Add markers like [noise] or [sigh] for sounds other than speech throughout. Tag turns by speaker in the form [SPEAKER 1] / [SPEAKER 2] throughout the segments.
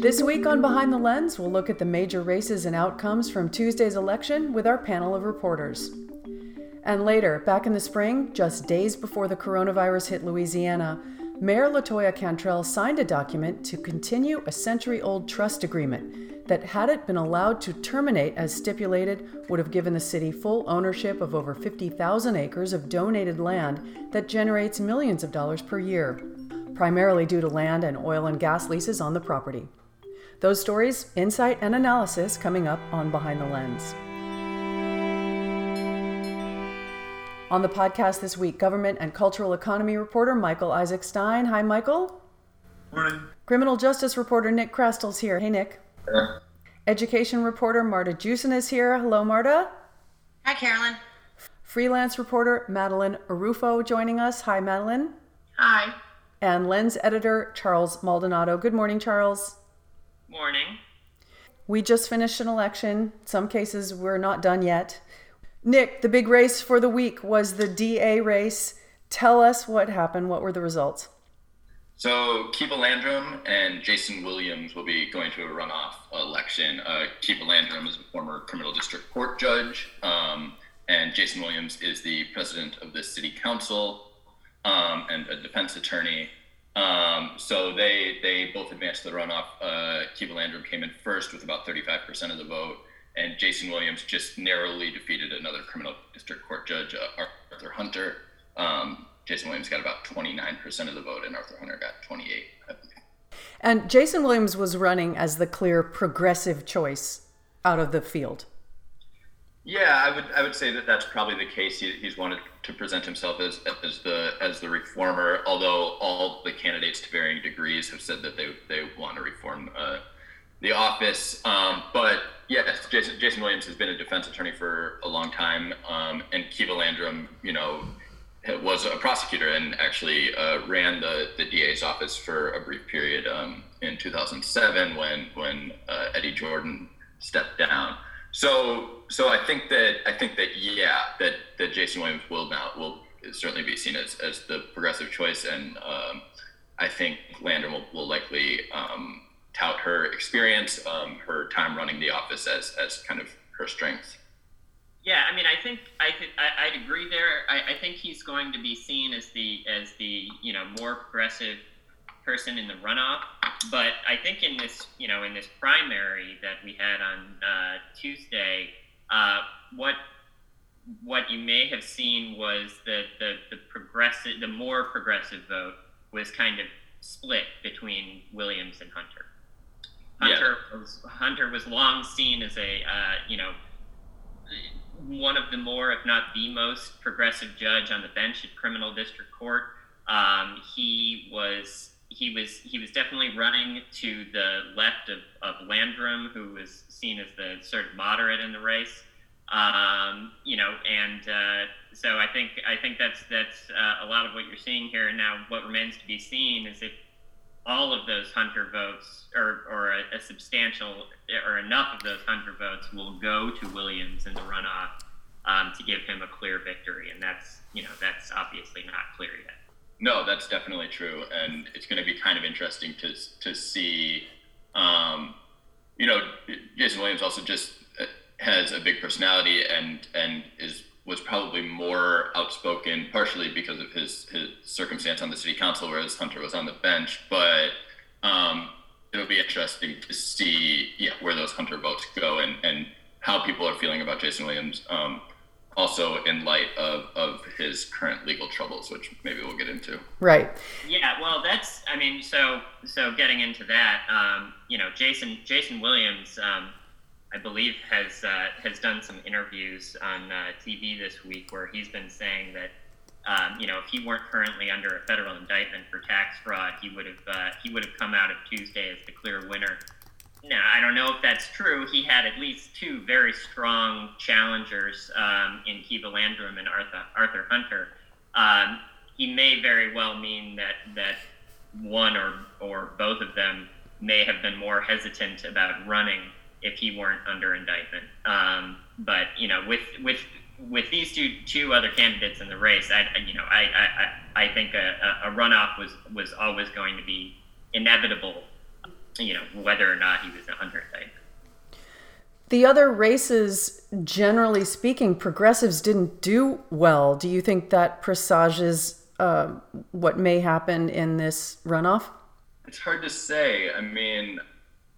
[SPEAKER 1] This week on Behind the Lens, we'll look at the major races and outcomes from Tuesday's election with our panel of reporters. And later, back in the spring, just days before the coronavirus hit Louisiana, Mayor Latoya Cantrell signed a document to continue a century old trust agreement that, had it been allowed to terminate as stipulated, would have given the city full ownership of over 50,000 acres of donated land that generates millions of dollars per year, primarily due to land and oil and gas leases on the property. Those stories, insight, and analysis coming up on Behind the Lens. On the podcast this week, government and cultural economy reporter Michael Isaac Stein. Hi, Michael.
[SPEAKER 2] Morning.
[SPEAKER 1] Criminal justice reporter Nick Chrastil's here. Hey, Nick.
[SPEAKER 2] Yeah.
[SPEAKER 1] Education reporter Marta Jewson is here. Hello, Marta.
[SPEAKER 3] Hi, Carolyn.
[SPEAKER 1] Freelance reporter Madeline Arufo joining us. Hi, Madeline.
[SPEAKER 3] Hi.
[SPEAKER 1] And lens editor Charles Maldonado. Good morning, Charles.
[SPEAKER 4] Morning.
[SPEAKER 1] We just finished an election. Some cases we're not done yet. Nick, the big race for the week was the DA race. Tell us what happened. What were the results?
[SPEAKER 2] So Keva Landrum and Jason Williams will be going to a runoff election. Uh, Keva Landrum is a former criminal district court judge, um, and Jason Williams is the president of the city council um, and a defense attorney. Um, so they they both advanced to the runoff. Uh, Keva Landrum came in first with about 35% of the vote and Jason Williams just narrowly defeated another criminal district court judge, uh, Arthur Hunter. Um, Jason Williams got about 29% of the vote, and Arthur Hunter got 28, I.
[SPEAKER 1] And Jason Williams was running as the clear progressive choice out of the field.
[SPEAKER 2] Yeah, I would I would say that that's probably the case. He, he's wanted to present himself as as the as the reformer, although all the candidates to varying degrees have said that they they want to reform uh, the office. Um, but yes, Jason, Jason Williams has been a defense attorney for a long time, um, and Keva Landrum, you know, was a prosecutor and actually uh, ran the, the DA's office for a brief period um, in 2007 when when uh, Eddie Jordan stepped down. So so I think that I think that yeah that that Jason Williams will now will certainly be seen as, as the progressive choice, and um, I think Landrum will, will likely um, tout her experience, um, her time running the office as as kind of her strength.
[SPEAKER 4] Yeah, I mean, I think I th- I, would agree there. I, I think he's going to be seen as the as the you know more progressive person in the runoff. But I think in this you know in this primary that we had on uh, Tuesday, uh, what what you may have seen was that the the progressive the more progressive vote was kind of split between Williams and Hunter. Hunter yeah. was Hunter was long seen as a uh, you know one of the more, if not the most, progressive judge on the bench at criminal district court. Um, he was he was he was definitely running to the left of, of Landrum, who was seen as the sort of moderate in the race. Um, you know, and uh, so I think I think that's that's uh, a lot of what you're seeing here. And now, what remains to be seen is if all of those Hunter votes, or, or a, a, substantial, or enough of those Hunter votes, will go to Williams in the runoff um, to give him a clear victory, and that's you know that's obviously not clear yet.
[SPEAKER 2] No, that's definitely true, and it's going to be kind of interesting to to see. Um, you know, Jason Williams also just uh, has a big personality and and is was probably more outspoken, partially because of his his circumstance on the city council, whereas Hunter was on the bench. But um, it'll be interesting to see yeah, where those Hunter votes go and, and how people are feeling about Jason Williams. Um, also in light of, of his current legal troubles, which maybe we'll get into.
[SPEAKER 1] Right.
[SPEAKER 4] Yeah. Well, that's. I mean, so so getting into that, um, you know, Jason Jason Williams um, I believe, has uh, has done some interviews on uh, TV this week where he's been saying that um, you know if he weren't currently under a federal indictment for tax fraud, he would have uh, he would have come out of Tuesday as the clear winner. Now I don't know if that's true. He had at least two very strong challengers um, in Keva Landrum and Arthur Arthur Hunter. Um, he may very well mean that that one or or both of them may have been more hesitant about running if he weren't under indictment. Um, but you know, with with with these two two other candidates in the race, I you know I I, I think a, a runoff was was always going to be inevitable. You know, whether or not he was under indictment.
[SPEAKER 1] The other races, generally speaking, progressives didn't do well. Do you think that presages uh, what may happen in this runoff?
[SPEAKER 2] It's hard to say. I mean,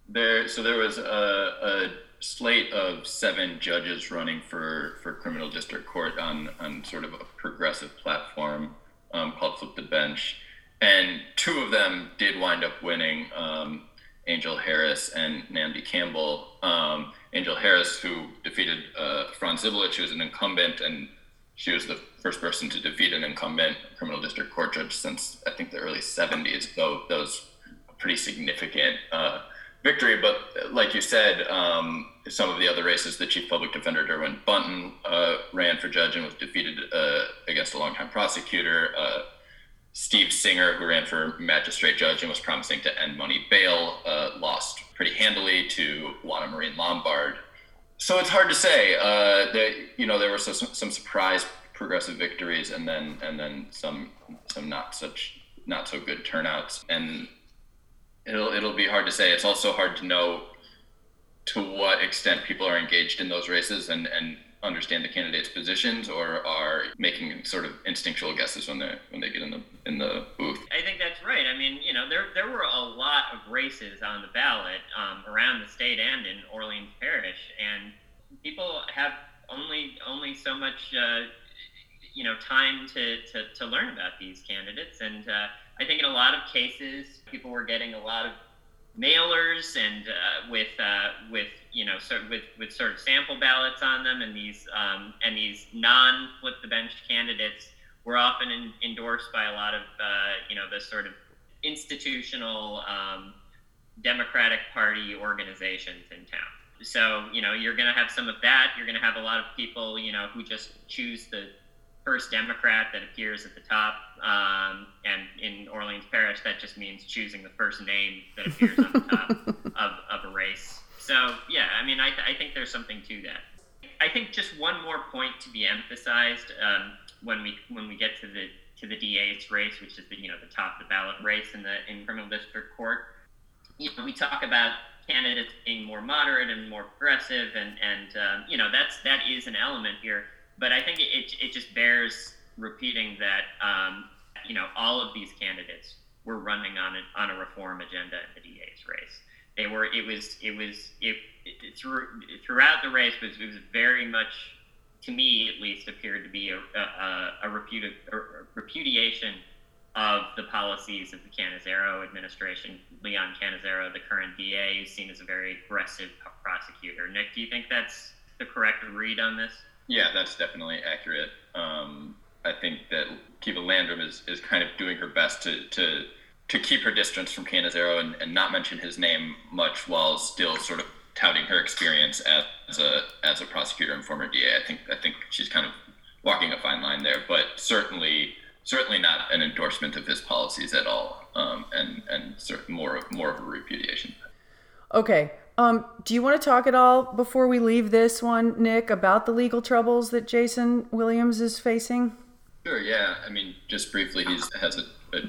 [SPEAKER 2] there. So there was a, a slate of seven judges running for for criminal district court on on sort of a progressive platform um, called Flip the Bench, and two of them did wind up winning. Um, Angel Harris and Nandi Campbell. Um, Angel Harris, who defeated uh, Franz Zibilich, who was an incumbent, and she was the first person to defeat an incumbent criminal district court judge since I think the early 70s. So that was a pretty significant uh, victory. But like you said, um, some of the other races, the chief public defender Derwin Bunton uh, ran for judge and was defeated uh, against a longtime prosecutor. Steve Singer, who ran for magistrate judge and was promising to end money bail, uh, lost pretty handily to Juana Marine-Lombard. So it's hard to say. Uh, that you know there were some, some surprise progressive victories, and then and then some some not such not so good turnouts, and it'll it'll be hard to say. It's also hard to know to what extent people are engaged in those races and and understand the candidates' positions or are making sort of instinctual guesses when they when they get in the in the booth.
[SPEAKER 4] I think that's right. I mean, you know, there there were a lot of races on the ballot um, around the state and in Orleans Parish, and people have only only so much. Uh, you know, time to, to, to learn about these candidates. And uh, I think in a lot of cases, people were getting a lot of mailers and uh, with uh, with you know sort with with sort of sample ballots on them, and these um, and these non flip the bench candidates were often in, endorsed by a lot of uh, you know the sort of institutional um, Democratic Party organizations in town. So you know you're going to have some of that. You're going to have a lot of people you know who just choose the first Democrat that appears at the top. Um, and in Orleans Parish, that just means choosing the first name that appears on the top [laughs] of, of a race. So, yeah, I mean, I, th- I think there's something to that. I think just one more point to be emphasized um, when we when we get to the to the DA's race, which is the you know the top of the ballot race in the in criminal district court. You know, we talk about candidates being more moderate and more progressive, and and um, you know that's that is an element here but I think it, it just bears repeating that um, you know all of these candidates were running on a, on a reform agenda in the DA's race. They were it was it was it, it through, throughout the race was it was very much to me at least appeared to be a, a, a, a repudiation of the policies of the Cannizzaro administration. Leon Cannizzaro, the current DA, is seen as a very aggressive prosecutor. Nick, do you think that's the correct read on this?
[SPEAKER 2] Yeah, that's definitely accurate. Um, I think that Keva Landrum is, is kind of doing her best to, to to keep her distance from Cannizzaro and, and not mention his name much while still sort of touting her experience as a as a prosecutor and former DA. I think I think she's kind of walking a fine line there, but certainly certainly not an endorsement of his policies at all, um, and and more of more of a repudiation.
[SPEAKER 1] Okay, um, do you want to talk at all before we leave this one, Nick, about the legal troubles that Jason Williams is facing?
[SPEAKER 2] Sure. Yeah. I mean, just briefly, he has a, a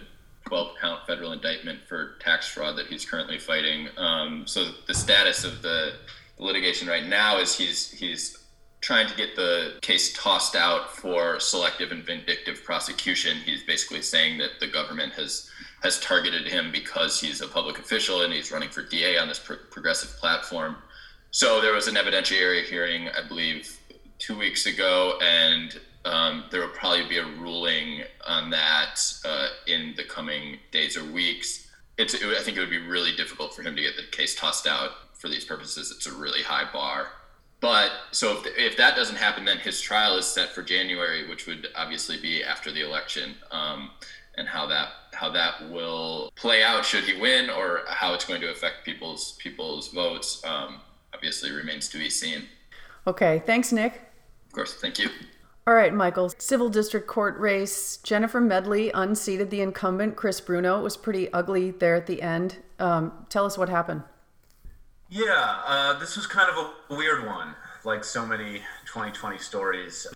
[SPEAKER 2] 12 count federal indictment for tax fraud that he's currently fighting. Um, so the status of the, the litigation right now is he's he's trying to get the case tossed out for selective and vindictive prosecution. He's basically saying that the government has has targeted him because he's a public official and he's running for DA on this pro- progressive platform. So there was an evidentiary hearing, I believe, two weeks ago, and um, there will probably be a ruling on that uh, in the coming days or weeks. It's, it, I think it would be really difficult for him to get the case tossed out for these purposes. It's a really high bar. But so if, if that doesn't happen, then his trial is set for January, which would obviously be after the election. Um, and how that how that will play out should he win or how it's going to affect people's people's votes um, obviously remains to be seen.
[SPEAKER 1] Okay thanks nick.
[SPEAKER 2] Of course thank you.
[SPEAKER 1] All right michael civil district court race jennifer medley unseated the incumbent chris bruno. It was pretty ugly there at the end. Um, tell us what happened.
[SPEAKER 5] Yeah uh, this was kind of a weird one like so many 2020 stories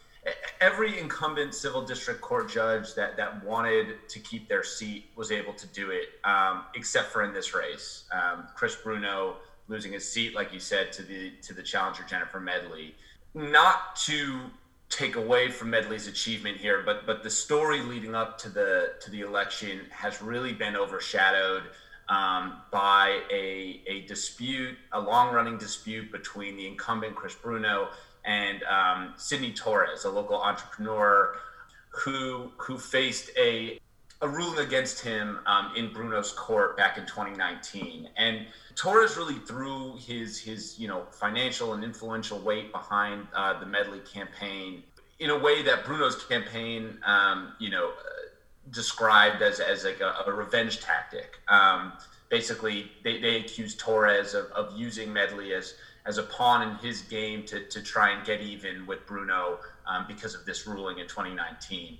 [SPEAKER 5] every incumbent civil district court judge that, that wanted to keep their seat was able to do it, um, except for in this race. Um, Chris Bruno losing his seat, like you said, to the to the challenger Jennifer Medley. Not to take away from Medley's achievement here, but but the story leading up to the to the election has really been overshadowed um, by a, a dispute, a long running dispute between the incumbent Chris Bruno and um, Sidney Torres, a local entrepreneur who who faced a a ruling against him um, in Bruno's court back in 2019, and Torres really threw his his you know financial and influential weight behind uh, the Medley campaign in a way that Bruno's campaign um, you know described as as like a, a revenge tactic. Um, basically, they, they accused Torres of, of using Medley as as a pawn in his game to, to try and get even with Bruno um, because of this ruling in 2019.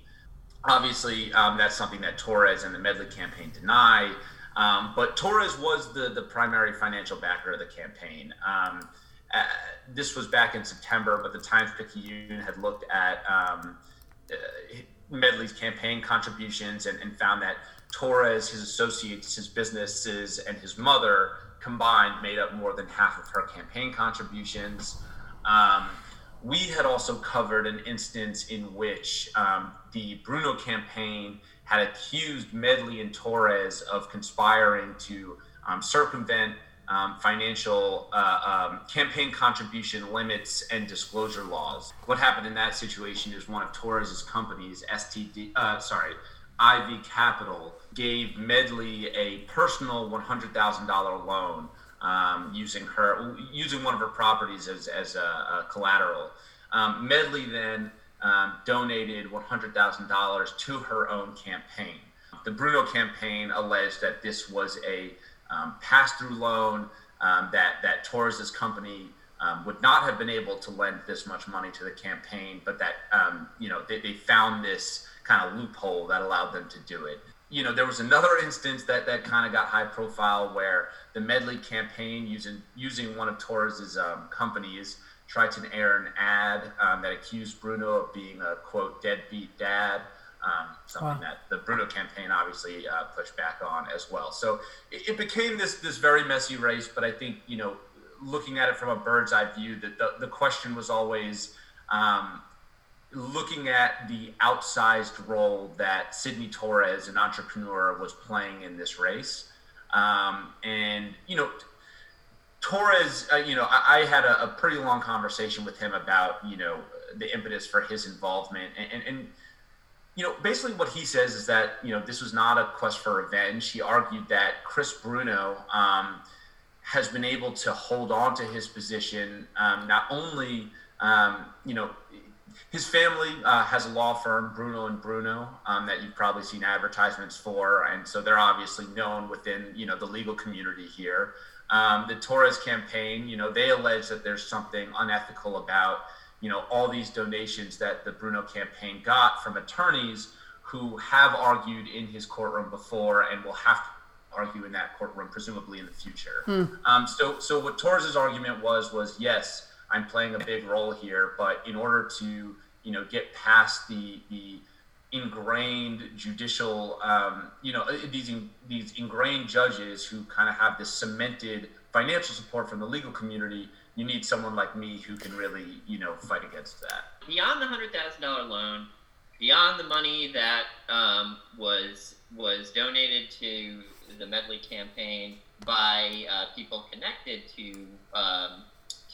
[SPEAKER 5] Obviously, um, that's something that Torres and the Medley campaign deny. Um, but Torres was the, the primary financial backer of the campaign. Um, uh, this was back in September, but the Times Picayune had looked at um, uh, Medley's campaign contributions and, and found that Torres, his associates, his businesses, and his mother combined made up more than half of her campaign contributions. Um, we had also covered an instance in which um, the Bruno campaign had accused Medley and Torres of conspiring to um, circumvent um, financial uh, um, campaign contribution limits and disclosure laws. What happened in that situation is one of Torres's companies, STD, uh, sorry, IV Capital, gave Medley a personal $100,000 loan um, using her using one of her properties as, as a, a collateral. Um, Medley then um, donated $100,000 to her own campaign. The Bruno campaign alleged that this was a um, pass-through loan um, that that Torres's company um, would not have been able to lend this much money to the campaign, but that you know they, they found this kind of loophole that allowed them to do it. You know, there was another instance that that kind of got high profile where the Medley campaign using using one of Torres's um, companies tried to air an ad um, that accused Bruno of being a quote deadbeat dad um, something wow. that the Bruno campaign obviously uh, pushed back on as well. So it, it, became this this very messy race. But I think you know, looking at it from a bird's eye view, that the, the question was always um, looking at the outsized role that Sidney Torres, an entrepreneur, was playing in this race. Um, and you know, Torres, uh, you know, I, I had a, a, pretty long conversation with him about you know the impetus for his involvement and, and, and you know, basically what he says is that, you know, this was not a quest for revenge. He argued that Chris Bruno um, has been able to hold on to his position, um, not only, um, you know, his family uh, has a law firm, Bruno and Bruno, um, that you've probably seen advertisements for, and so they're obviously known within you know the legal community here. Um, the Torres campaign, you know, they allege that there's something unethical about you know all these donations that the Bruno campaign got from attorneys who have argued in his courtroom before and will have to argue in that courtroom presumably in the future. Hmm. Um, so so what Torres's argument was was yes, I'm playing a big role here, but in order to you know get past the the ingrained judicial um, you know these these ingrained judges who kind of have this cemented financial support from the legal community you need someone like me who can really, you know, fight against that.
[SPEAKER 4] Beyond the hundred thousand dollar loan, beyond the money that um, was was donated to the Medley campaign by uh, people connected to um,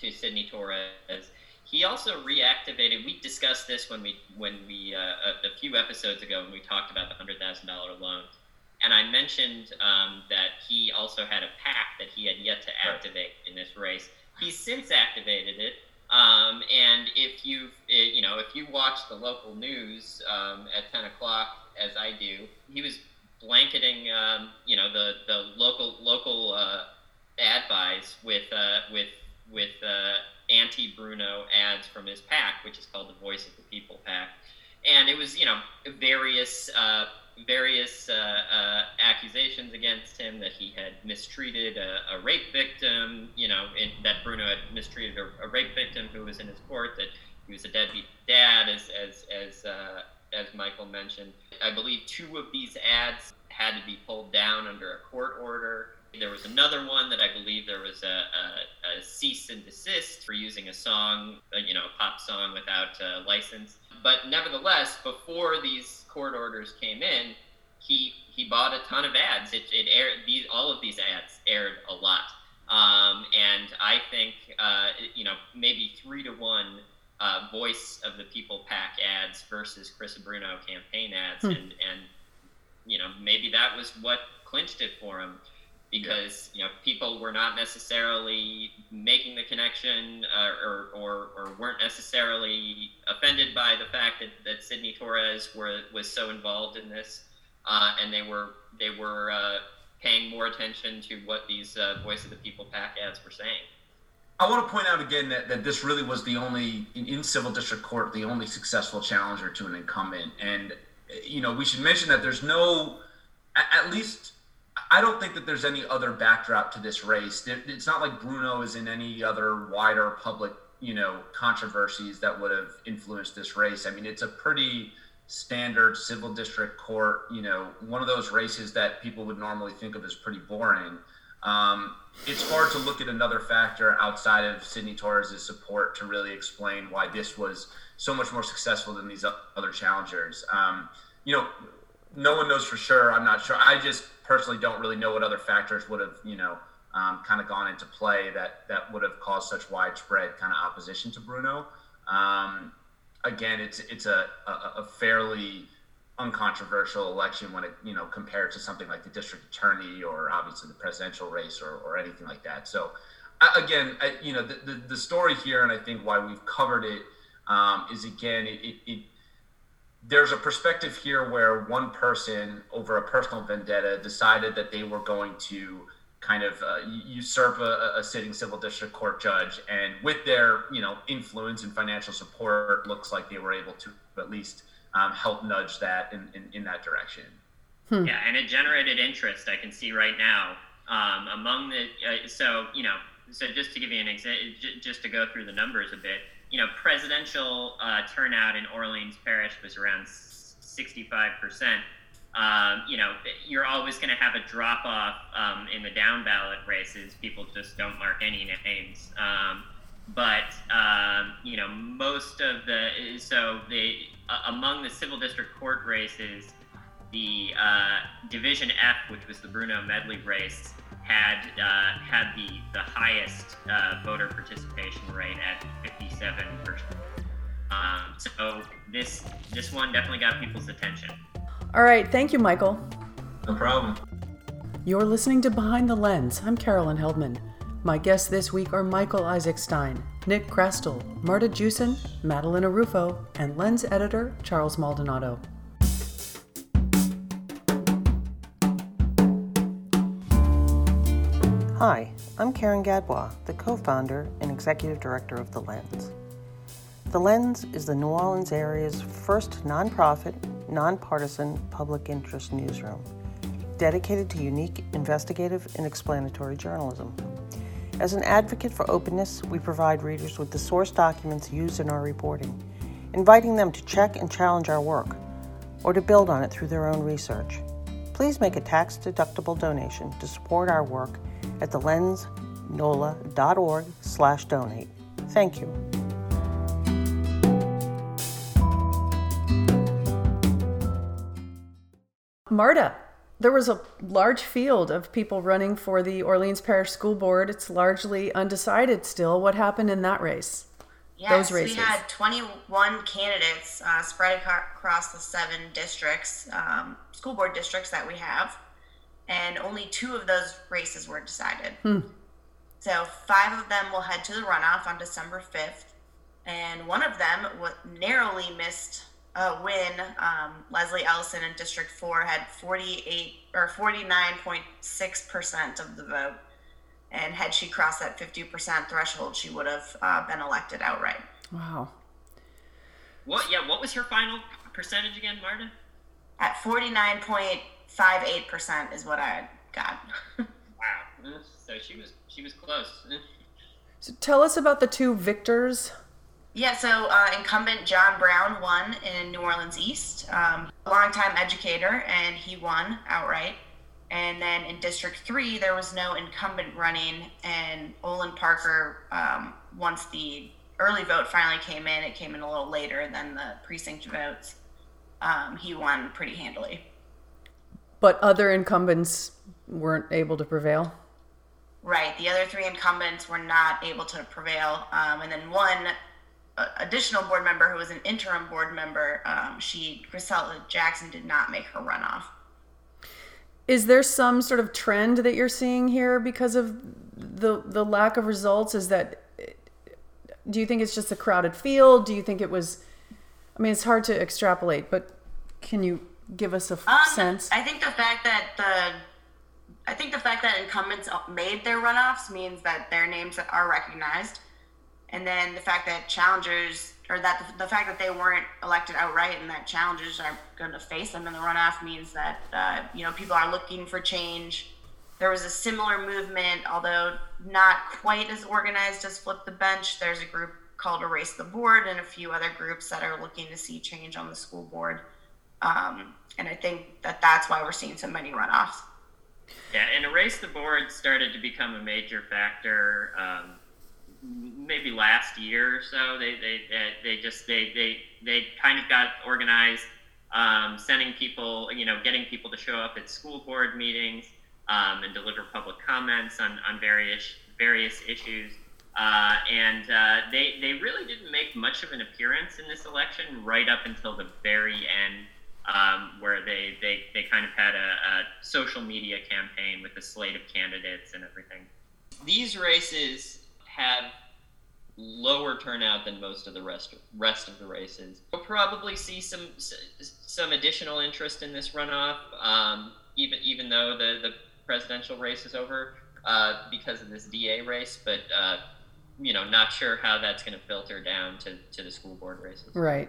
[SPEAKER 4] to Sidney Torres, he also reactivated. We discussed this when we when we uh, a, a, few episodes ago when we talked about the hundred thousand dollar loan, and I mentioned um, that he also had a PAC that he had yet to activate right. in this race he's since activated it. Um, and if you you know if you watch the local news um, at 10 o'clock as I do, he was blanketing um, you know the the local local uh, ad buys with uh, with with uh, anti Bruno ads from his PAC, which is called the Voice of the People PAC, and it was you know various uh, various uh, uh, accusations against him that he had mistreated a, a rape victim, you know, in, that Bruno had mistreated a, a, rape victim who was in his court, that he was a deadbeat dad, as as as uh, as Michael mentioned. I believe two of these ads had to be pulled down under a court order. There was another one that I believe there was a, a, a cease and desist for using a song, a, you know, a pop song without a license. But nevertheless, before these court orders came in, he he bought a ton of ads. It, it aired these all of these ads aired a lot, um, and I think uh, you know maybe three to one uh, voice of the people PAC ads versus Chris Bruno campaign ads, hmm. and and you know maybe that was what clinched it for him because you know people were not necessarily making the connection uh, or, or, or weren't necessarily offended by the fact that, that Sidney Torres were, was so involved in this, uh, and they were they were uh, paying more attention to what these uh, Voice of the People PAC ads were saying.
[SPEAKER 5] I want to point out again that, that this really was the only in, in civil district court the only successful challenger to an incumbent, and you know we should mention that there's no at least I don't think that there's any other backdrop to this race. It's not like Bruno is in any other wider public, you know, controversies that would have influenced this race. I mean, it's a pretty standard civil district court, you know, one of those races that people would normally think of as pretty boring. Um, it's hard to look at another factor outside of Sidney Torres' support to really explain why this was so much more successful than these other challengers. Um, you know, no one knows for sure. I'm not sure. I just personally don't really know what other factors would have, you know, um, kind of gone into play that that would have caused such widespread kind of opposition to Bruno. Um, again, it's it's a, a, a, fairly uncontroversial election when it you know compared to something like the district attorney or obviously the presidential race or, or anything like that. So again, I, you know, the, the, the story here, and I think why we've covered it um, is again it, it, it there's a perspective here where one person over a personal vendetta decided that they were going to kind of uh, usurp a, a, sitting civil district court judge and with their you know influence and financial support looks like they were able to at least um, help nudge that in, in, in that direction
[SPEAKER 4] hmm. yeah and it generated interest i can see right now um, among the uh, so you know so just to give you an example just to go through the numbers a bit you know, presidential uh, turnout in Orleans Parish was around 65%. Um, you know, you're always going to have a drop off um, in the down ballot races. People just don't mark any names. Um, but, um, you know, most of the, so the, uh, among the civil district court races, the uh, Division F, which was the Bruno Medley race, had uh, had the the highest uh, voter participation rate at 57 percent. Um, so this this one definitely got people's attention.
[SPEAKER 1] All right, thank you, Michael.
[SPEAKER 5] No problem.
[SPEAKER 1] You're listening to Behind the Lens. I'm Carolyn Heldman. My guests this week are Michael Isaac Stein, Nick Chrastil, Marta Jewson, Madeline Arufo, and Lens editor Charles Maldonado.
[SPEAKER 6] Hi, I'm Karen Gadbois, the co founder and executive director of The Lens. The Lens is the New Orleans area's first nonprofit, nonpartisan public interest newsroom dedicated to unique investigative and explanatory journalism. As an advocate for openness, we provide readers with the source documents used in our reporting, inviting them to check and challenge our work or to build on it through their own research. Please make a tax deductible donation to support our work at thelensnola.org slash donate. Thank you.
[SPEAKER 1] Marta, there was a large field of people running for the Orleans Parish School Board. It's largely undecided still. What happened in that race?
[SPEAKER 3] Yes, Those races. we had 21 candidates uh, spread across the seven districts, um, school board districts that we have and only two of those races were decided. Hmm. So five of them will head to the runoff on December 5th, and one of them narrowly missed a win. Um, Leslie Ellison in District 4 had 48 or 49.6 percent of the vote, and had she crossed that 50 percent threshold, she would have uh, been elected outright.
[SPEAKER 1] Wow.
[SPEAKER 4] What? Yeah. What was her final percentage again, Marta?
[SPEAKER 3] At 49 five eight percent is what I got. [laughs]
[SPEAKER 4] wow. So she was she was close.
[SPEAKER 1] So tell us about the two victors
[SPEAKER 3] Yeah, so uh, incumbent John Brown won in New Orleans East, um, longtime educator, and he won outright. And then in District 3, there was no incumbent running, and Olin Parker, um, once the early vote finally came in, it came in a little later than the precinct votes, um, he won pretty handily.
[SPEAKER 1] But other incumbents weren't able to prevail?
[SPEAKER 3] Right. The other three incumbents were not able to prevail. Um, and then one uh, additional board member who was an interim board member, um, she, Grisela Jackson, did not make her runoff.
[SPEAKER 1] Is there some sort of trend that you're seeing here because of the the lack of results? Is that do you think it's just a crowded field? Do you think it was? I mean, it's hard to extrapolate, but can you give us a um, sense?
[SPEAKER 3] I think the fact that the I think the fact that incumbents made their runoffs means that their names are recognized, and then the fact that challengers or that the, the fact that they weren't elected outright and that challengers are going to face them in the runoff means that uh, you know people are looking for change. There was a similar movement, although not quite as organized as Flip the Bench. There's a group called Erase the Board and a few other groups that are looking to see change on the school board. Um, and I think that that's why we're seeing so many runoffs.
[SPEAKER 4] Yeah, and Erase the Board started to become a major factor. Um, maybe last year or so. They they they just they they they kind of got organized, um, sending people, you know, getting people to show up at school board meetings um, and deliver public comments on on various various issues. Uh, and uh, they they really didn't make much of an appearance in this election right up until the very end. Um, where they, they, they kind of had a, a social media campaign with a slate of candidates and everything. These races have lower turnout than most of the rest rest of the races. We'll probably see some some additional interest in this runoff, um, even even though the the presidential race is over uh, because of this DA race. But uh, you know, not sure how that's going to filter down to to the school board races.
[SPEAKER 1] Right.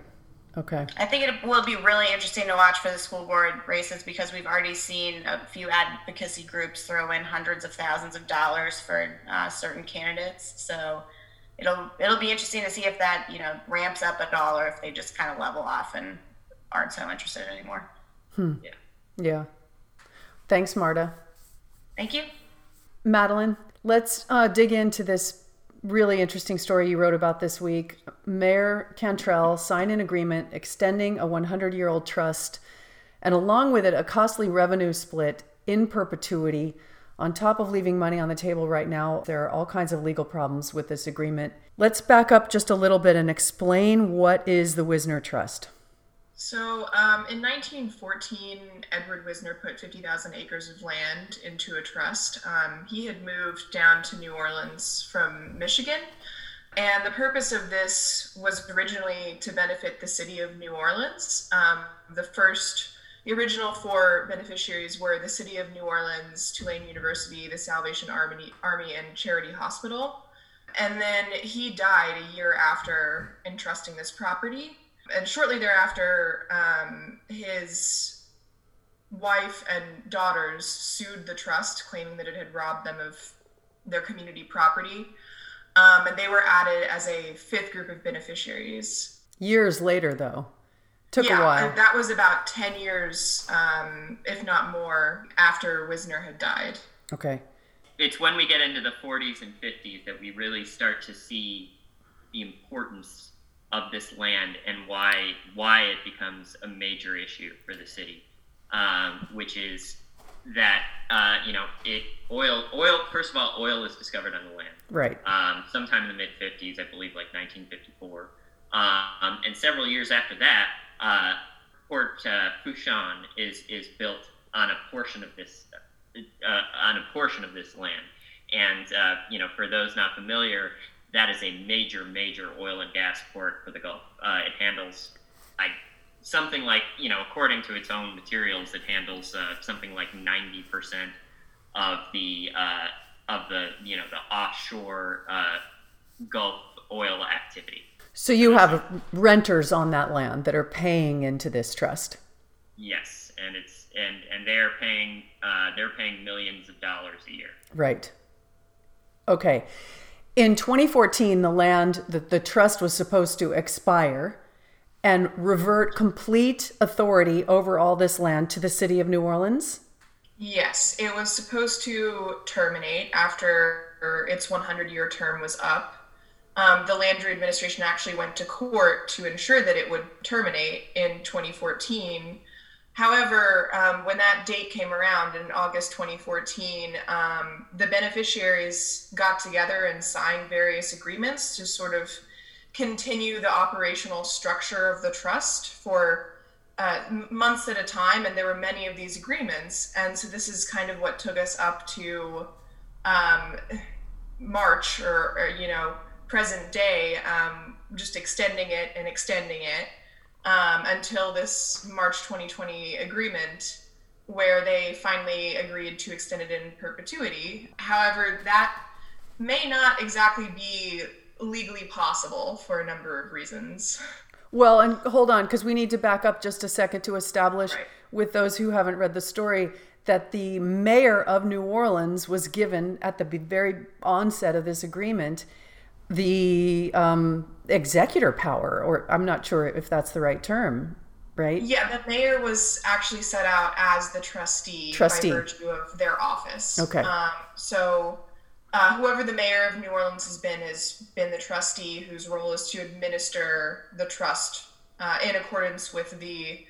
[SPEAKER 1] Okay.
[SPEAKER 3] I think it will be really interesting to watch for the school board races because we've already seen a few advocacy groups throw in hundreds of thousands of dollars for uh, certain candidates. So it'll it'll be interesting to see if that you know ramps up at all or if they just kind of level off and aren't so interested anymore.
[SPEAKER 1] Hmm. Yeah. Yeah. Thanks, Marta.
[SPEAKER 3] Thank you.
[SPEAKER 1] Madeline, let's uh, dig into this really interesting story you wrote about this week. Mayor Cantrell signed an agreement extending a 100 year old trust and, along with it, a costly revenue split in perpetuity. On top of leaving money on the table right now, there are all kinds of legal problems with this agreement. Let's back up just a little bit and explain what is the Wisner Trust.
[SPEAKER 7] So, um, in 1914, Edward Wisner put 50,000 acres of land into a trust. Um, he had moved down to New Orleans from Michigan, and the purpose of this was originally to benefit the city of New Orleans. Um, the first, the original four beneficiaries were the city of New Orleans, Tulane University, the Salvation Army, Army and Charity Hospital. And then he died a year after entrusting this property and shortly thereafter, um, his wife and daughters sued the trust, claiming that it had robbed them of their community property. Um, and they were added as a fifth group of beneficiaries.
[SPEAKER 1] Years later, though. Took
[SPEAKER 7] yeah,
[SPEAKER 1] a while.
[SPEAKER 7] that was about 10 years, um, if not more, after Wisner had died.
[SPEAKER 1] Okay.
[SPEAKER 4] It's when we get into the 40s and 50s that we really start to see the importance of this land and why why it becomes a major issue for the city, um, which is that uh, you know it oil oil first of all oil is discovered on the land.
[SPEAKER 1] Right.
[SPEAKER 4] Um, sometime in the mid 50s I believe like 1954 um, and several years after that uh, Port uh, Fourchon is is built on a portion of this uh, on a portion of this land. And uh, you know for those not familiar that is a major, major oil and gas port for the Gulf. Uh, it handles like something like you know, according to its own materials, it handles uh, something like ninety percent of the uh, of the you know the offshore uh, Gulf oil activity.
[SPEAKER 1] So you have renters on that land that are paying into this trust.
[SPEAKER 4] Yes, and it's and and they're paying uh, they're paying millions of dollars a year.
[SPEAKER 1] Right. Okay. In 2014, the land that the trust was supposed to expire and revert complete authority over all this land to the city of New Orleans?
[SPEAKER 7] Yes, it was supposed to terminate after its 100 year term was up. Um, the Landrieu administration actually went to court to ensure that it would terminate in 2014. However, um, when that date came around in August 2014, um, the beneficiaries got together and signed various agreements to sort of continue the operational structure of the trust for uh, months at a time, and there were many of these agreements. And so this is kind of what took us up to um, March or, or, you know, present day, um, just extending it and extending it um, until this March 2020 agreement, where they finally agreed to extend it in perpetuity. However, that may not exactly be legally possible for a number of reasons.
[SPEAKER 1] Well, and hold on, because we need to back up just a second to establish right. with those who haven't read the story that the mayor of New Orleans was given at the very onset of this agreement the um, executor power, or I'm not sure if that's the right term, right?
[SPEAKER 7] Yeah, the mayor was actually set out as the trustee, trustee. by virtue of their office.
[SPEAKER 1] Okay. Um,
[SPEAKER 7] so uh, whoever the mayor of New Orleans has been has been the trustee whose role is to administer the trust uh, in accordance with the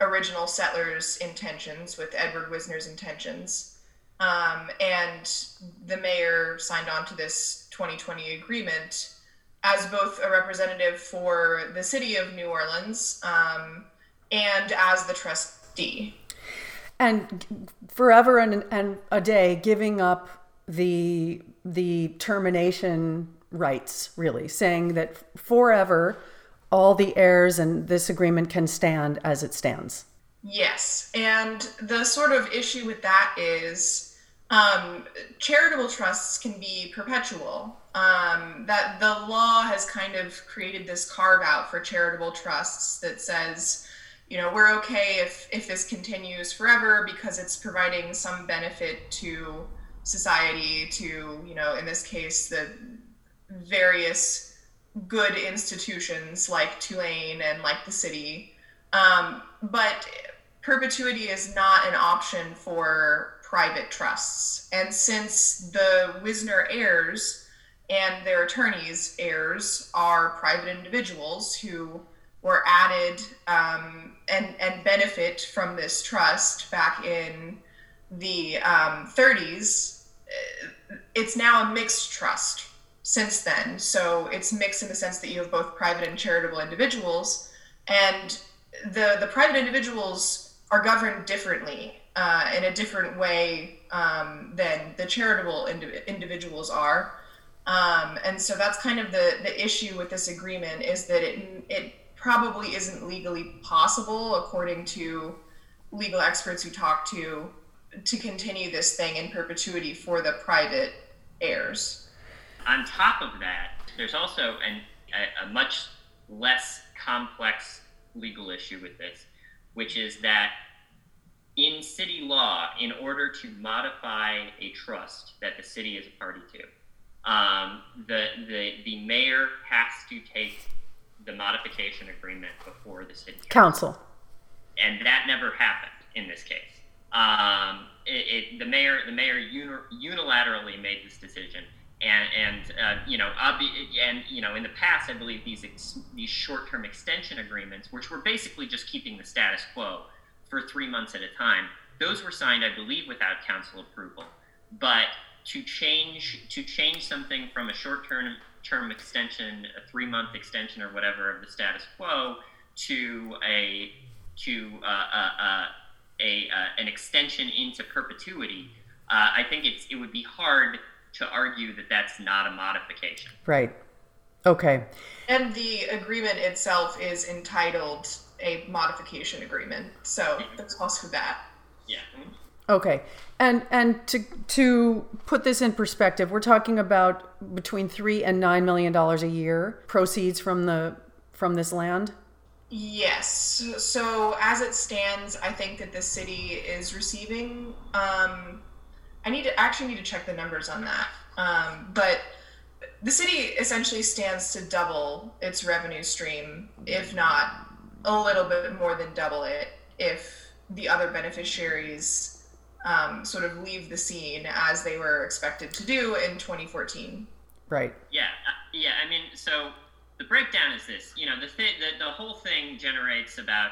[SPEAKER 7] original settlers' intentions, with Edward Wisner's intentions. Um, and the mayor signed on to this 2020 agreement as both a representative for the city of New Orleans um, and as the trustee.
[SPEAKER 1] And forever and, and a day giving up the the termination rights, really, saying that forever all the heirs and this agreement can stand as it stands.
[SPEAKER 7] Yes. And the sort of issue with that is um, charitable trusts can be perpetual. Um, that the law has kind of created this carve out for charitable trusts that says, you know, we're okay if, if this continues forever because it's providing some benefit to society to you know in this case the various good institutions like Tulane and like the city um, but perpetuity is not an option for private trusts and since the wisner heirs and their attorneys heirs are private individuals who were added um, and and benefit from this trust back in the um, 30s, it's now a mixed trust since then. So it's mixed in the sense that you have both private and charitable individuals, and the the private individuals are governed differently uh, in a different way um, than the charitable indiv- individuals are. Um, and so that's kind of the the issue with this agreement is that it it probably isn't legally possible according to legal experts who talk to to continue this thing in perpetuity for the private heirs.
[SPEAKER 4] On top of that, there's also an, a, a much less complex legal issue with this, which is that in city law, in order to modify a trust that the city is a party to, um, the, the, the mayor has to take the modification agreement before the city
[SPEAKER 1] council.
[SPEAKER 4] And that never happened in this case. Um, it, it, the mayor the mayor unilaterally made this decision, and and uh, you know obvi- and you know in the past I believe these ex- these short term extension agreements, which were basically just keeping the status quo for three months at a time, those were signed I believe without council approval. But to change to change something from a short term term extension, a three month extension or whatever of the status quo to a to uh, uh, uh a uh, an extension into perpetuity, uh, I think it's it would be hard to argue that that's not a modification.
[SPEAKER 1] Right. Okay.
[SPEAKER 7] And the agreement itself is entitled a modification agreement, so that's also that.
[SPEAKER 4] Yeah.
[SPEAKER 1] Okay. And and to to put this in perspective, we're talking about between three and nine million dollars a year proceeds from the from this land.
[SPEAKER 7] Yes. So as it stands, I think that the city is receiving. Um, I need to actually need to check the numbers on that. Um, but the city essentially stands to double its revenue stream, if not a little bit more than double it, if the other beneficiaries um, sort of leave the scene as they were expected to do in 2014.
[SPEAKER 1] Right.
[SPEAKER 4] Yeah. Uh, yeah. I mean, so the breakdown is this. You know, the th- the, the whole thing generates about,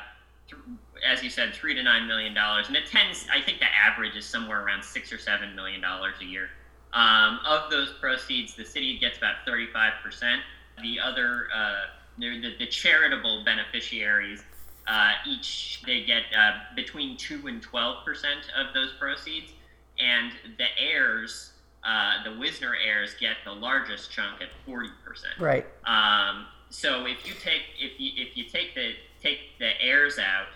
[SPEAKER 4] th- as you said, three to nine million dollars, and it tends. I think the average is somewhere around six or seven million dollars a year. Um, of those proceeds, the city gets about 35%. The other, uh, the, the, charitable beneficiaries, uh, each they get uh, between 2 and 12% of those proceeds. And the heirs, uh, the Wisner heirs, get the largest chunk at 40%.
[SPEAKER 1] Right.
[SPEAKER 4] Um, so if you take if you if you take the take the heirs out,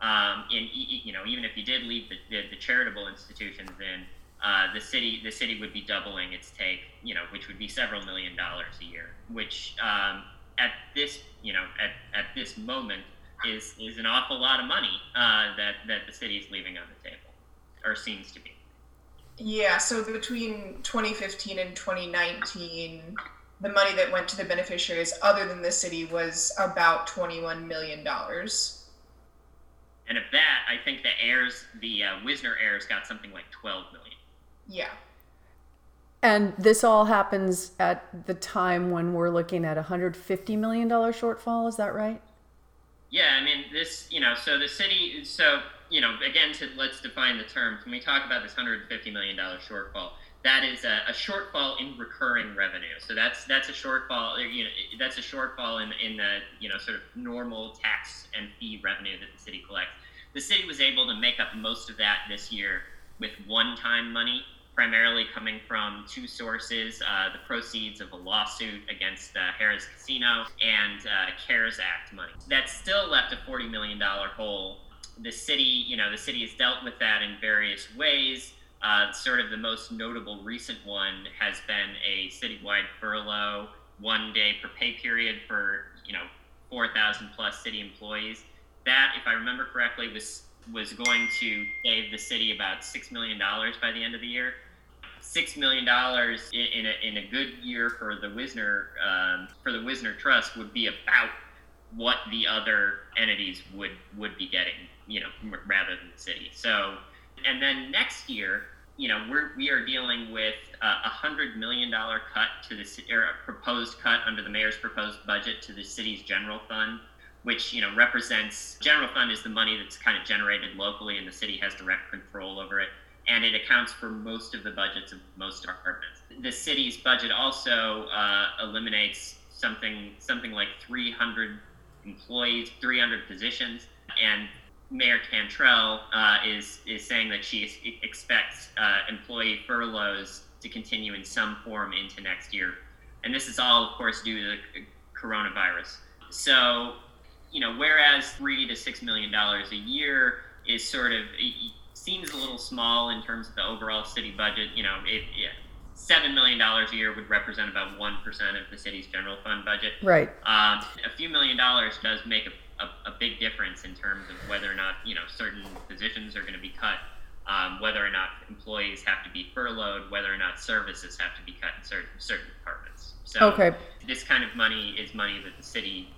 [SPEAKER 4] um, in you know even if you did leave the, the, the charitable institutions in, uh, the city the city would be doubling its take, you know, which would be several million dollars a year, which um, at this you know at, at this moment is is an awful lot of money uh, that that the city is leaving on the table, or seems to be.
[SPEAKER 7] Yeah, so between 2015 and 2019, the money that went to the beneficiaries, other than the city, was about 21 million dollars.
[SPEAKER 4] And of that, I think the heirs, the uh, Wisner heirs, got something like 12 million.
[SPEAKER 7] Yeah.
[SPEAKER 1] And this all happens at the time when we're looking at a $150 million shortfall, is that right?
[SPEAKER 4] Yeah, I mean, this, you know, so the city, so, you know, again, to let's define the terms. When we talk about this $150 million shortfall, that is a, a, shortfall in recurring revenue. So that's that's a shortfall. You know, that's a shortfall in in the you know sort of normal tax and fee revenue that the city collects. The city was able to make up most of that this year with one-time money primarily coming from two sources uh, the proceeds of a lawsuit against uh, Harrah's Casino and uh, CARES Act money. That still left a $40 million hole. The city, you know, the city has dealt with that in various ways. Uh, sort of the most notable recent one has been a citywide furlough, one day per pay period for, you know, 4,000 plus city employees. That, if I remember correctly, was was going to save the city about six million dollars by the end of the year six million dollars in, a, in a good year for the Wisner um, for the Wisner Trust would be about what the other entities would would be getting, you know, rather than the city. So, and then next year, you know, we're we are dealing with a hundred million dollar cut to the or a proposed cut under the mayor's proposed budget to the city's general fund which you know represents general fund is the money that's kind of generated locally and the city has direct control over it and it accounts for most of the budgets of most departments. The city's budget also uh, eliminates something something like 300 employees, 300 positions, and Mayor Cantrell uh, is is saying that she expects uh, employee furloughs to continue in some form into next year, and this is all, of course, due to the coronavirus. So, you know, whereas three to six million dollars a year is sort of seems a little small in terms of the overall city budget. You know, it, yeah, seven million dollars a year would represent about one percent of the city's general fund budget.
[SPEAKER 1] Right.
[SPEAKER 4] Um, a few million dollars does make a, a, a, big difference in terms of whether or not you know certain positions are going to be cut, um, whether or not employees have to be furloughed, whether or not services have to be cut in certain certain departments. So
[SPEAKER 1] okay.
[SPEAKER 4] this kind of money is money that the city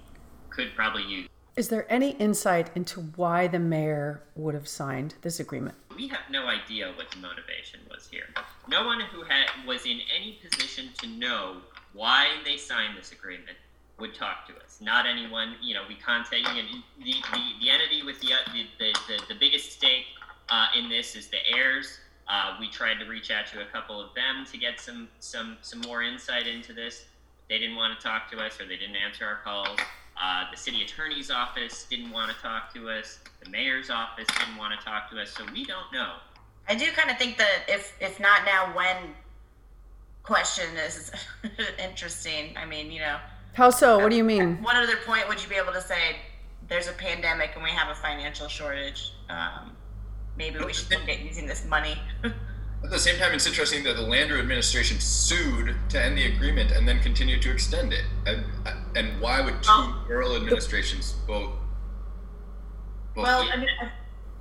[SPEAKER 4] could probably use.
[SPEAKER 1] Is there any insight into why the mayor would have signed this agreement?
[SPEAKER 4] We have no idea what the motivation was here. No one who had was in any position to know why they signed this agreement would talk to us. Not anyone, you know, we contact you know, the, the, the entity with the, the, the, the biggest stake uh, in this is the heirs. Uh, we tried to reach out to a couple of them to get some some some more insight into this. They didn't want to talk to us, or they didn't answer our calls. Uh, the city attorney's office didn't want to talk to us. The mayor's office didn't want to talk to us. So we don't know.
[SPEAKER 3] I do kind of think that if if not now, when question is [laughs] interesting. I mean, you know.
[SPEAKER 1] How so? What do you mean?
[SPEAKER 3] What other point would you be able to say? There's a pandemic and we have a financial shortage. Um, maybe we should look at using this money. [laughs]
[SPEAKER 2] At the same time, it's interesting that the Landrieu administration sued to end the agreement and then continued to extend it. And, and why would two well, borough administrations both?
[SPEAKER 7] both well, I mean,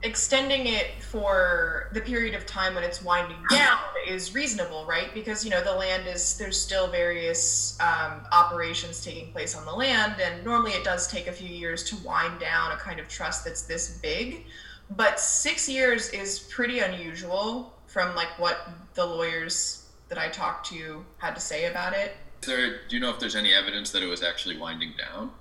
[SPEAKER 7] extending it for the period of time when it's winding down is reasonable, right? Because you know the land is there's still various um, operations taking place on the land, and normally it does take a few years to wind down a kind of trust that's this big. But six years is pretty unusual from like what the lawyers that I talked to had to say about it.
[SPEAKER 2] There, do you know if there's any evidence that it was actually winding down?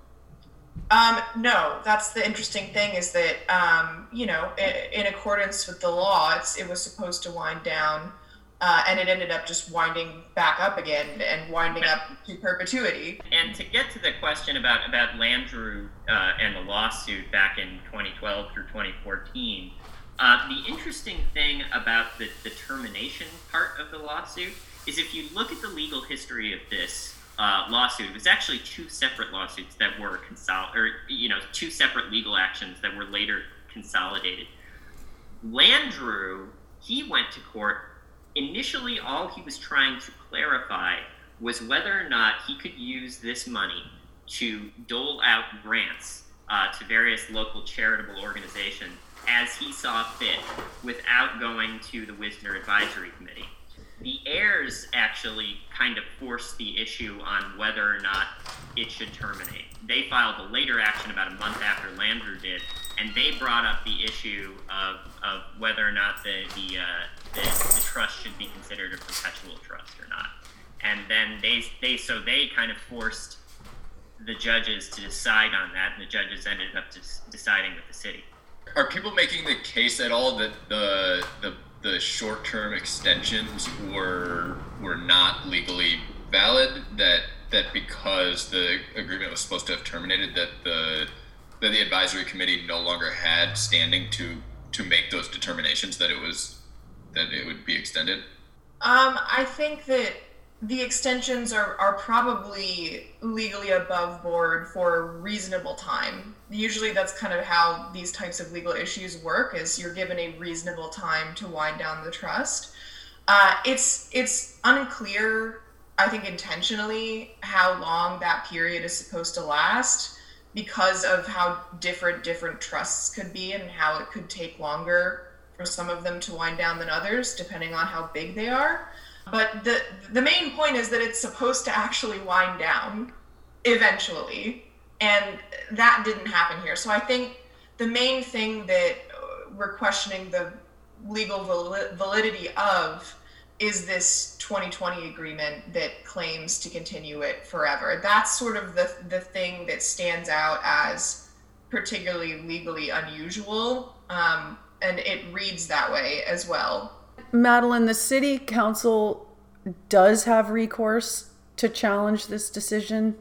[SPEAKER 7] Um, no, that's the interesting thing is that, um, you know, in, in, accordance with the law, it's, it was supposed to wind down, uh, and it ended up just winding back up again and winding up to perpetuity.
[SPEAKER 4] And to get to the question about, about Landrieu uh, and the lawsuit back in 2012 through 2014, uh, the interesting thing about the, the termination part of the lawsuit is if you look at the legal history of this, uh, lawsuit. It was actually two separate lawsuits that were consol or you know two separate legal actions that were later consolidated. Landrieu he went to court. Initially, all he was trying to clarify was whether or not he could use this money to dole out grants uh, to various local charitable organizations as he saw fit without going to the Wisner Advisory Committee the heirs actually kind of forced the issue on whether or not it should terminate. They filed a later action about a month after Landrieu did, and they brought up the issue of, of whether or not the the, uh, the, the trust should be considered a perpetual trust or not. And then they they so they kind of forced the judges to decide on that, and the judges ended up deciding with the city.
[SPEAKER 2] Are people making the case at all that the the the short-term extensions were were not legally valid. That that because the agreement was supposed to have terminated, that the that the advisory committee no longer had standing to to make those determinations that it was that it would be extended.
[SPEAKER 7] Um, I think that the extensions are, are probably legally above board for a reasonable time. Usually that's kind of how these types of legal issues work is you're given a reasonable time to wind down the trust. Uh, it's it's unclear, I think intentionally, how long that period is supposed to last because of how different different trusts could be and how it could take longer for some of them to wind down than others, depending on how big they are. But the the main point is that it's supposed to actually wind down eventually, and that didn't happen here. So I think the main thing that we're questioning the legal validity of is this 2020 agreement that claims to continue it forever. That's sort of the the thing that stands out as particularly legally unusual, um, and it reads that way as well.
[SPEAKER 1] Madeline, the city council does have recourse to challenge this decision?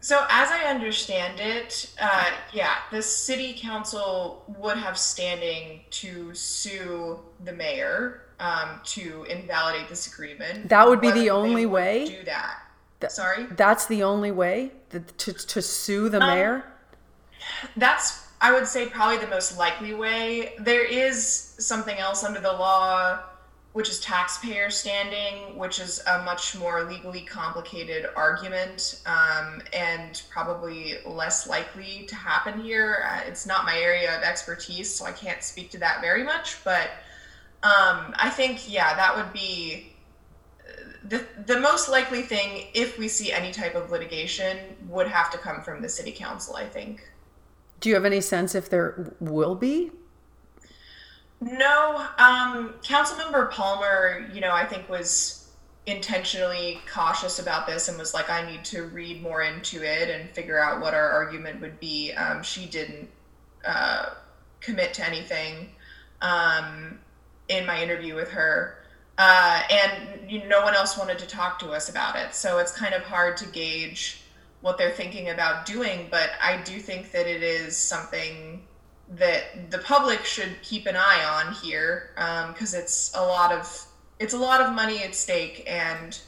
[SPEAKER 7] So, as I understand it, uh, yeah, the city council would have standing to sue the mayor um, to invalidate this agreement.
[SPEAKER 1] That would be the only way.
[SPEAKER 7] Do that. Th- Sorry.
[SPEAKER 1] That's the only way to to, to sue the um, mayor.
[SPEAKER 7] That's I would say probably the most likely way. There is something else under the law, which is taxpayer standing, which is a much more legally complicated argument um, and probably less likely to happen here. Uh, it's not my area of expertise, so I can't speak to that very much. But um, I think, yeah, that would be the, the most likely thing if we see any type of litigation would have to come from the city council, I think.
[SPEAKER 1] Do you have any sense if there will be?
[SPEAKER 7] No. Um, Councilmember Palmer, you know, I think was intentionally cautious about this and was like, I need to read more into it and figure out what our argument would be. Um, she didn't uh, commit to anything um, in my interview with her. Uh, and you know, no one else wanted to talk to us about it. So it's kind of hard to gauge what they're thinking about doing, but I do think that it is something that the public should keep an eye on here because um, it's a lot of it's a lot of money at stake and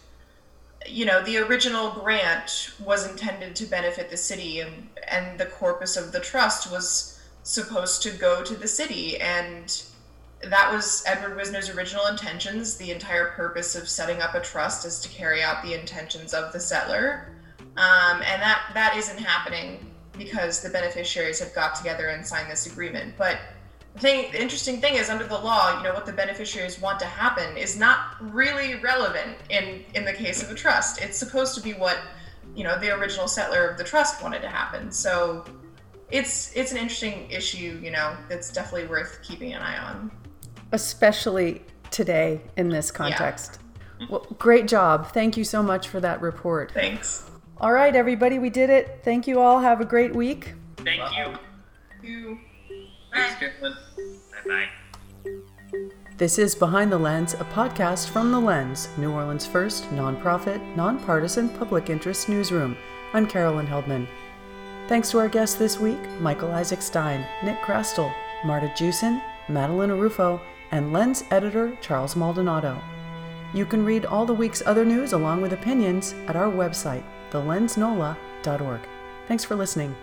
[SPEAKER 7] you know the original grant was intended to benefit the city and and the corpus of the trust was supposed to go to the city and that was Edward Wisner's original intentions. The entire purpose of setting up a trust is to carry out the intentions of the settler um, and that that isn't happening because the beneficiaries have got together and signed this agreement. But the thing the interesting thing is under the law you know what the beneficiaries want to happen is not really relevant in in the case of a trust. It's supposed to be what you know the original settler of the trust wanted to happen. So it's it's an interesting issue you know that's definitely worth keeping an eye on.
[SPEAKER 1] Especially today in this context. Yeah. well great job. Thank you so much for that report.
[SPEAKER 7] Thanks
[SPEAKER 1] all right everybody we did it thank you all have a great week
[SPEAKER 4] thank you
[SPEAKER 7] you
[SPEAKER 4] Thanks, Carolyn. Bye bye.
[SPEAKER 1] This is Behind the Lens, a podcast from The Lens, New Orleans' first nonprofit, nonpartisan public interest newsroom. I'm Carolyn Heldman. Thanks to our guests this week Michael Isaac Stein, Nick Chrastil, Marta Jewson, Madeline Arufo, and Lens editor Charles Maldonado. You can read all the week's other news along with opinions at our website, thelensnola.org. Thanks for listening.